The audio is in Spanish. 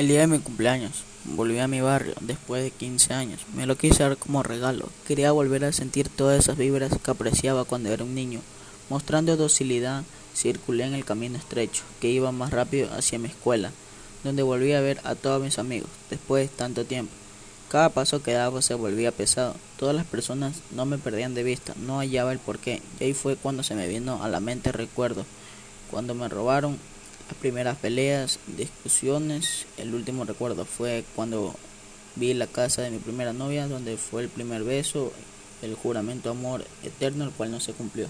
El día de mi cumpleaños, volví a mi barrio después de 15 años. Me lo quise dar como regalo. Quería volver a sentir todas esas vibras que apreciaba cuando era un niño. Mostrando docilidad, circulé en el camino estrecho que iba más rápido hacia mi escuela, donde volví a ver a todos mis amigos después de tanto tiempo. Cada paso que daba se volvía pesado. Todas las personas no me perdían de vista, no hallaba el porqué. Y ahí fue cuando se me vino a la mente recuerdo, cuando me robaron las primeras peleas, discusiones. El último recuerdo fue cuando vi la casa de mi primera novia, donde fue el primer beso, el juramento amor eterno, el cual no se cumplió.